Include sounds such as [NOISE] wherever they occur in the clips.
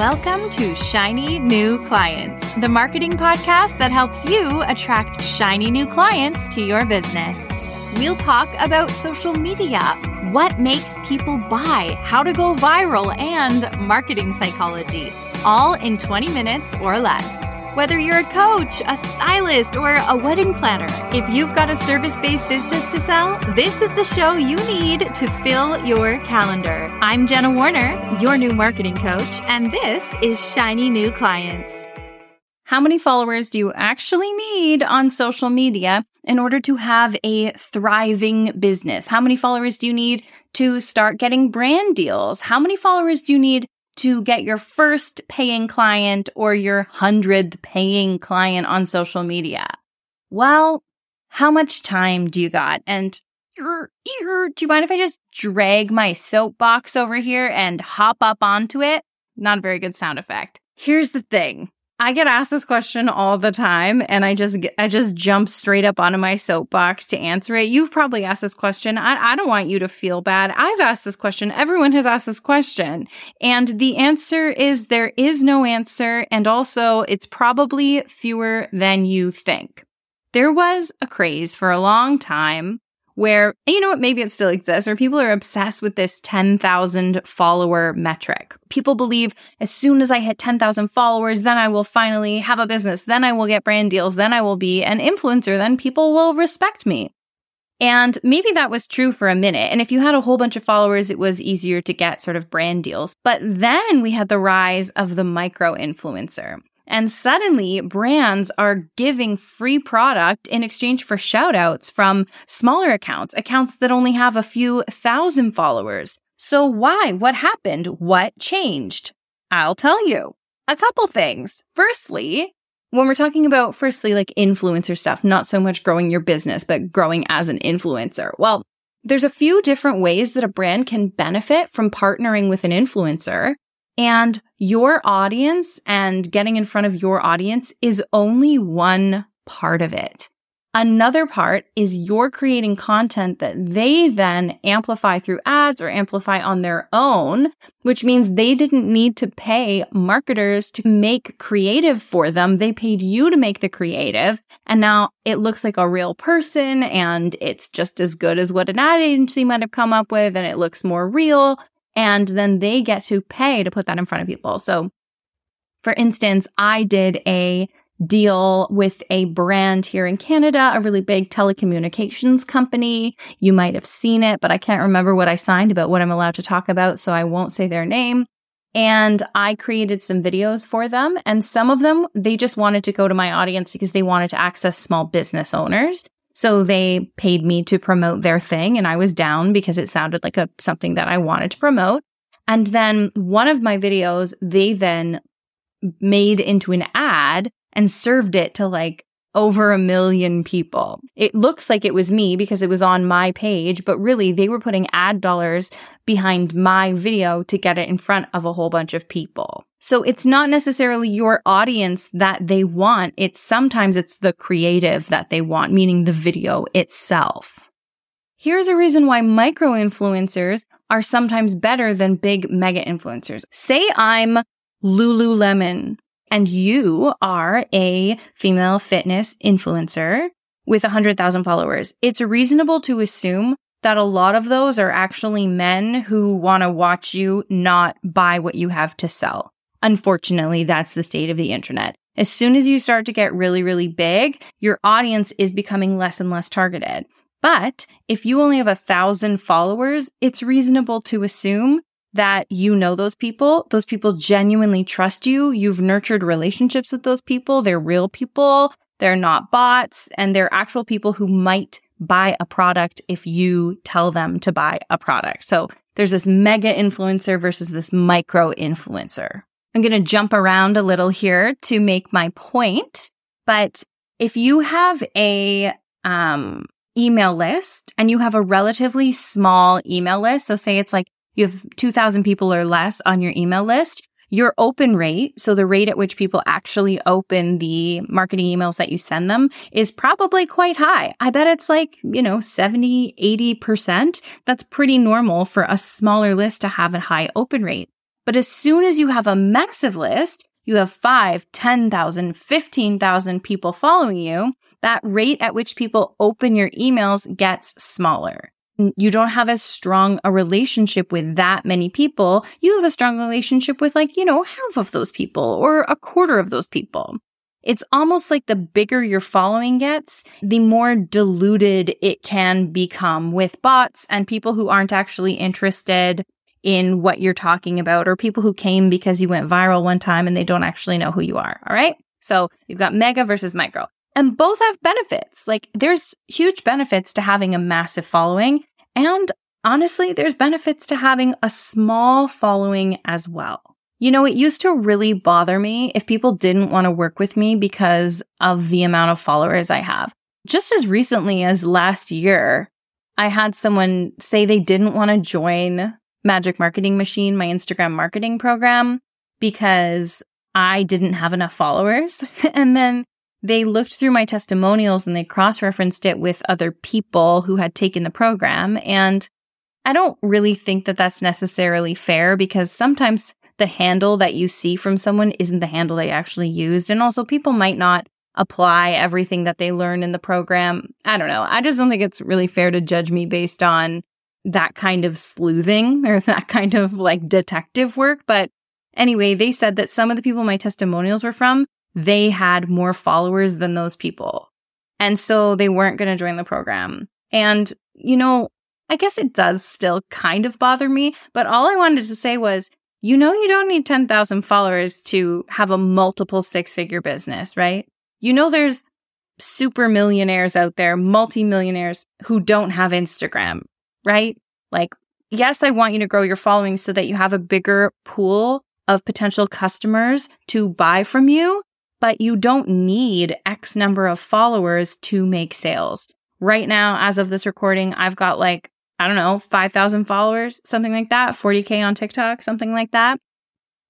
Welcome to Shiny New Clients, the marketing podcast that helps you attract shiny new clients to your business. We'll talk about social media, what makes people buy, how to go viral, and marketing psychology, all in 20 minutes or less. Whether you're a coach, a stylist, or a wedding planner, if you've got a service based business to sell, this is the show you need to fill your calendar. I'm Jenna Warriner, your new marketing coach, and this is Shiny New Clients. How many followers do you actually need on social media in order to have a thriving business? How many followers do you need to start getting brand deals? How many followers do you need to get your first paying client or your hundredth paying client on social media? Well, how much time do you got? And do you mind if I just drag my soapbox over here and hop up onto it? Not a very good sound effect. Here's the thing. I get asked this question all the time and I just I just jump straight up onto my soapbox to answer it. You've probably asked this question. I, I don't want you to feel bad. I've asked this question. Everyone has asked this question. And the answer is there is no answer. And also it's probably fewer than you think. There was a craze for a long time where, you know what, maybe it still exists, where people are obsessed with this 10,000 follower metric. People believe as soon as I hit 10,000 followers, then I will finally have a business, then I will get brand deals, then I will be an influencer, then people will respect me. And maybe that was true for a minute. And if you had a whole bunch of followers, it was easier to get sort of brand deals. But then we had the rise of the micro influencer. And suddenly brands are giving free product in exchange for shoutouts from smaller accounts, accounts that only have a few thousand followers. So why? What happened? What changed? I'll tell you a couple things. Firstly, when we're talking about firstly like influencer stuff, not so much growing your business, but growing as an influencer. Well, there's a few different ways that a brand can benefit from partnering with an influencer. And your audience and getting in front of your audience is only one part of it. Another part is you're creating content that they then amplify through ads or amplify on their own, which means they didn't need to pay marketers to make creative for them. They paid you to make the creative. And now it looks like a real person and it's just as good as what an ad agency might have come up with. And it looks more real. And then they get to pay to put that in front of people. So for instance, I did a deal with a brand here in Canada, a really big telecommunications company. You might have seen it, but I can't remember what I signed about what I'm allowed to talk about. So I won't say their name. And I created some videos for them. And some of them, they just wanted to go to my audience because they wanted to access small business owners. So they paid me to promote their thing and I was down because it sounded like a something that I wanted to promote. And then one of my videos, they then made into an ad and served it to like over a million people. It looks like it was me because it was on my page, but really they were putting ad dollars behind my video to get it in front of a whole bunch of people. So it's not necessarily your audience that they want. It's sometimes it's the creative that they want, meaning the video itself. Here's a reason why micro influencers are sometimes better than big mega influencers. Say I'm Lululemon and you are a female fitness influencer with 100,000 followers. It's reasonable to assume that a lot of those are actually men who want to watch you not buy what you have to sell. Unfortunately, that's the state of the internet. As soon as you start to get really, really big, your audience is becoming less and less targeted. But if you only have a thousand followers, it's reasonable to assume that you know those people. Those people genuinely trust you. You've nurtured relationships with those people. They're real people. They're not bots and they're actual people who might buy a product if you tell them to buy a product. So there's this mega influencer versus this micro influencer. I'm going to jump around a little here to make my point. But if you have a, um, email list and you have a relatively small email list, so say it's like you have 2000 people or less on your email list, your open rate, so the rate at which people actually open the marketing emails that you send them is probably quite high. I bet it's like, you know, 70, 80%. That's pretty normal for a smaller list to have a high open rate. But as soon as you have a massive list, you have 5, 10,000, 15,000 people following you, that rate at which people open your emails gets smaller. You don't have as strong a relationship with that many people. You have a strong relationship with like, you know, half of those people or a quarter of those people. It's almost like the bigger your following gets, the more diluted it can become with bots and people who aren't actually interested in what you're talking about or people who came because you went viral one time and they don't actually know who you are. All right. So you've got mega versus micro and both have benefits. Like there's huge benefits to having a massive following. And honestly, there's benefits to having a small following as well. You know, it used to really bother me if people didn't want to work with me because of the amount of followers I have. Just as recently as last year, I had someone say they didn't want to join Magic Marketing Machine, my Instagram marketing program, because I didn't have enough followers. [LAUGHS] and then they looked through my testimonials and they cross referenced it with other people who had taken the program. And I don't really think that that's necessarily fair because sometimes the handle that you see from someone isn't the handle they actually used. And also, people might not apply everything that they learn in the program. I don't know. I just don't think it's really fair to judge me based on that kind of sleuthing [LAUGHS] or that kind of like detective work. But anyway, they said that some of the people my testimonials were from, they had more followers than those people. And so they weren't going to join the program. And, you know, I guess it does still kind of bother me, but all I wanted to say was, you know, you don't need 10,000 followers to have a multiple six figure business, right? You know, there's super millionaires out there, multimillionaires who don't have Instagram, right? Like, yes, I want you to grow your following so that you have a bigger pool of potential customers to buy from you, but you don't need X number of followers to make sales. Right now, as of this recording, I've got like, I don't know, 5,000 followers, something like that, 40K on TikTok, something like that.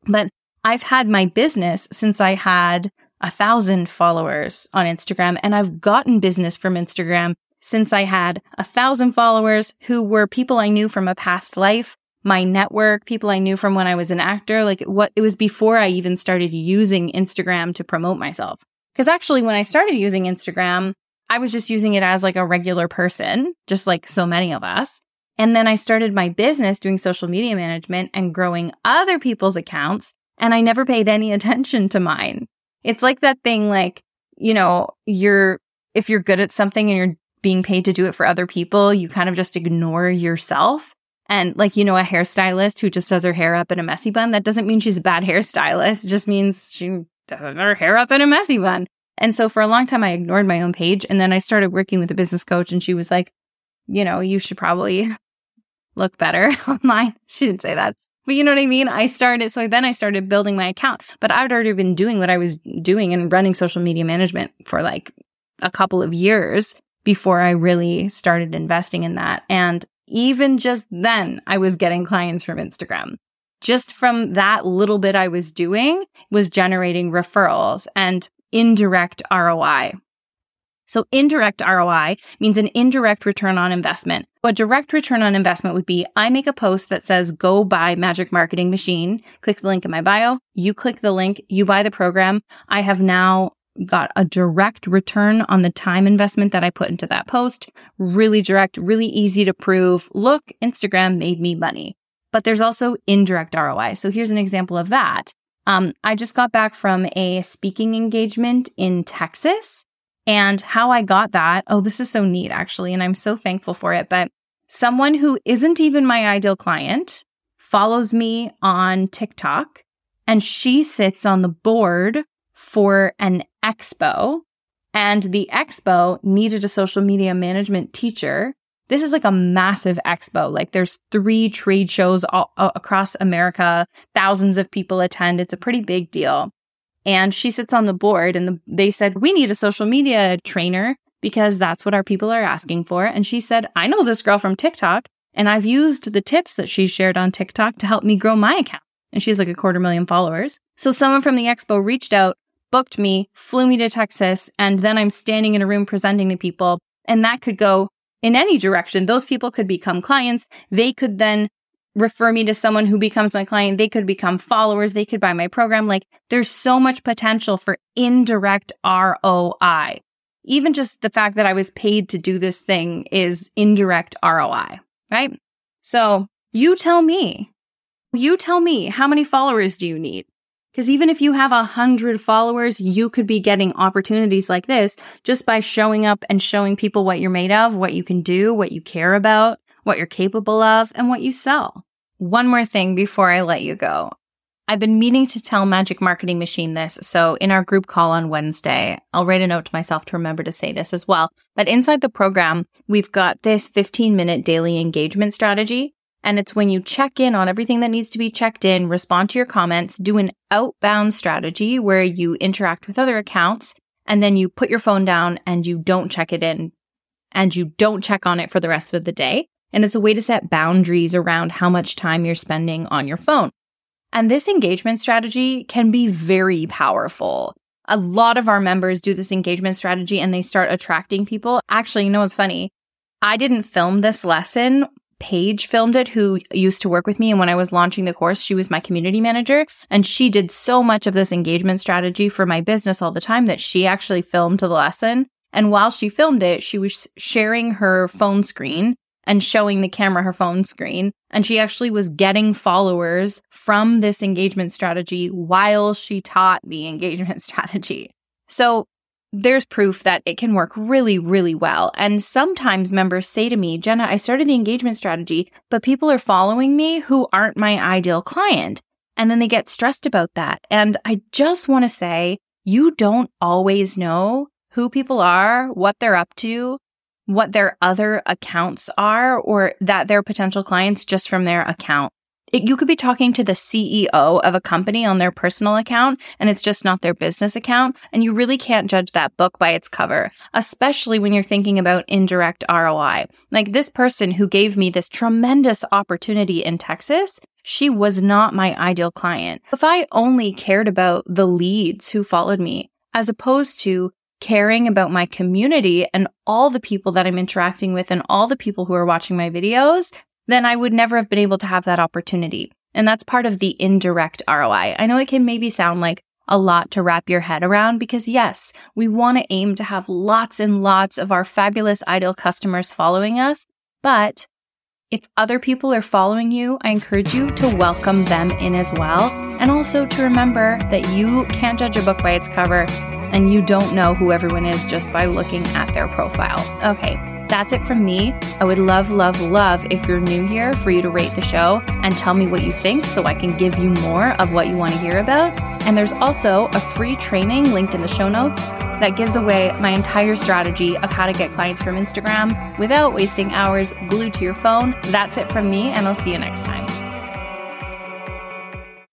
But I've had my business since I had a thousand followers on Instagram and I've gotten business from Instagram since I had a thousand followers who were people I knew from a past life, my network, people I knew from when I was an actor. Like what it was before I even started using Instagram to promote myself. Cause actually when I started using Instagram, I was just using it as like a regular person, just like so many of us. And then I started my business doing social media management and growing other people's accounts. And I never paid any [LAUGHS] attention to mine. It's like that thing, like, you know, you're, if you're good at something and you're being paid to do it for other people, you kind of just ignore yourself. And like, you know, a hairstylist who just does her hair up in a messy bun, that doesn't mean she's a bad hairstylist. It just means she does her hair up in a messy bun. And so for a long time, I ignored my own page. And then I started working with a business coach and she was like, you know, you should probably look better [LAUGHS] online. She didn't say that. But you know what I mean? I started, so then I started building my account, but I'd already been doing what I was doing and running social media management for like a couple of years before I really started investing in that. And even just then, I was getting clients from Instagram. Just from that little bit I was doing was generating referrals and indirect ROI. So indirect ROI means an indirect return on investment. A direct return on investment would be I make a post that says go buy Magic Marketing Machine. Click the link in my bio. You click the link. You buy the program. I have now got a direct return on the time investment that I put into that post. Really direct, really easy to prove. Look, Instagram made me money. But there's also indirect ROI. So here's an example of that. Um, I just got back from a speaking engagement in Texas and how I got that. Oh, this is so neat actually. And I'm so thankful for it. But someone who isn't even my ideal client follows me on TikTok and she sits on the board for an expo and the expo needed a social media management teacher. This is like a massive expo. Like there's three trade shows all, across America. Thousands of people attend. It's a pretty big deal. And she sits on the board and the, they said, we need a social media trainer because that's what our people are asking for. And she said, I know this girl from TikTok and I've used the tips that she shared on TikTok to help me grow my account. And she's like a quarter million followers. So someone from the expo reached out booked me, flew me to Texas, and then I'm standing in a room presenting to people. And that could go in any direction. Those people could become clients. They could then refer me to someone who becomes my client. They could become followers. They could buy my program. Like there's so much potential for indirect ROI. Even just the fact that I was paid to do this thing is indirect ROI, right? So you tell me, you tell me how many followers do you need? Because even if you have a hundred followers, you could be getting opportunities like this just by showing up and showing people what you're made of, what you can do, what you care about, what you're capable of, and what you sell. One more thing before I let you go. I've been meaning to tell Magic Marketing Machine this. So in our group call on Wednesday, I'll write a note to myself to remember to say this as well. But inside the program, we've got this 15 minute daily engagement strategy. And it's when you check in on everything that needs to be checked in, respond to your comments, do an outbound strategy where you interact with other accounts, and then you put your phone down and you don't check it in and you don't check on it for the rest of the day. And it's a way to set boundaries around how much time you're spending on your phone. And this engagement strategy can be very powerful. A lot of our members do this engagement strategy and they start attracting people. Actually, you know what's funny? I didn't film this lesson Paige filmed it, who used to work with me. And when I was launching the course, she was my community manager. And she did so much of this engagement strategy for my business all the time that she actually filmed the lesson. And while she filmed it, she was sharing her phone screen and showing the camera her phone screen. And she actually was getting followers from this engagement strategy while she taught the [LAUGHS] engagement strategy. So there's proof that it can work really, really well. And sometimes members say to me, Jenna, I started the engagement strategy, but people are following me who aren't my ideal client. And then they get stressed about that. And I just want to say, you don't always know who people are, what they're up to, what their other accounts are, or that they're potential clients just from their account it, you could be talking to the CEO of a company on their personal account and it's just not their business account. And you really can't judge that book by its cover, especially when you're thinking about indirect ROI. Like this person who gave me this tremendous opportunity in Texas, she was not my ideal client. If I only cared about the leads who followed me, as opposed to caring about my community and all the people that I'm interacting with and all the people who are watching my videos, then I would never have been able to have that opportunity. And that's part of the indirect ROI. I know it can maybe sound like a lot to wrap your head around because yes, we want to aim to have lots and lots of our fabulous ideal customers following us, but if other people are following you, I encourage you to welcome them in as well. And also to remember that you can't judge a book by its cover and you don't know who everyone is just by looking at their profile. Okay, that's it from me. I would love, love, love if you're new here for you to rate the show and tell me what you think so I can give you more of what you want to hear about. And there's also a free training linked in the show notes that gives away my entire strategy of how to get clients from Instagram without wasting hours glued to your phone. That's it from me, and I'll see you next time.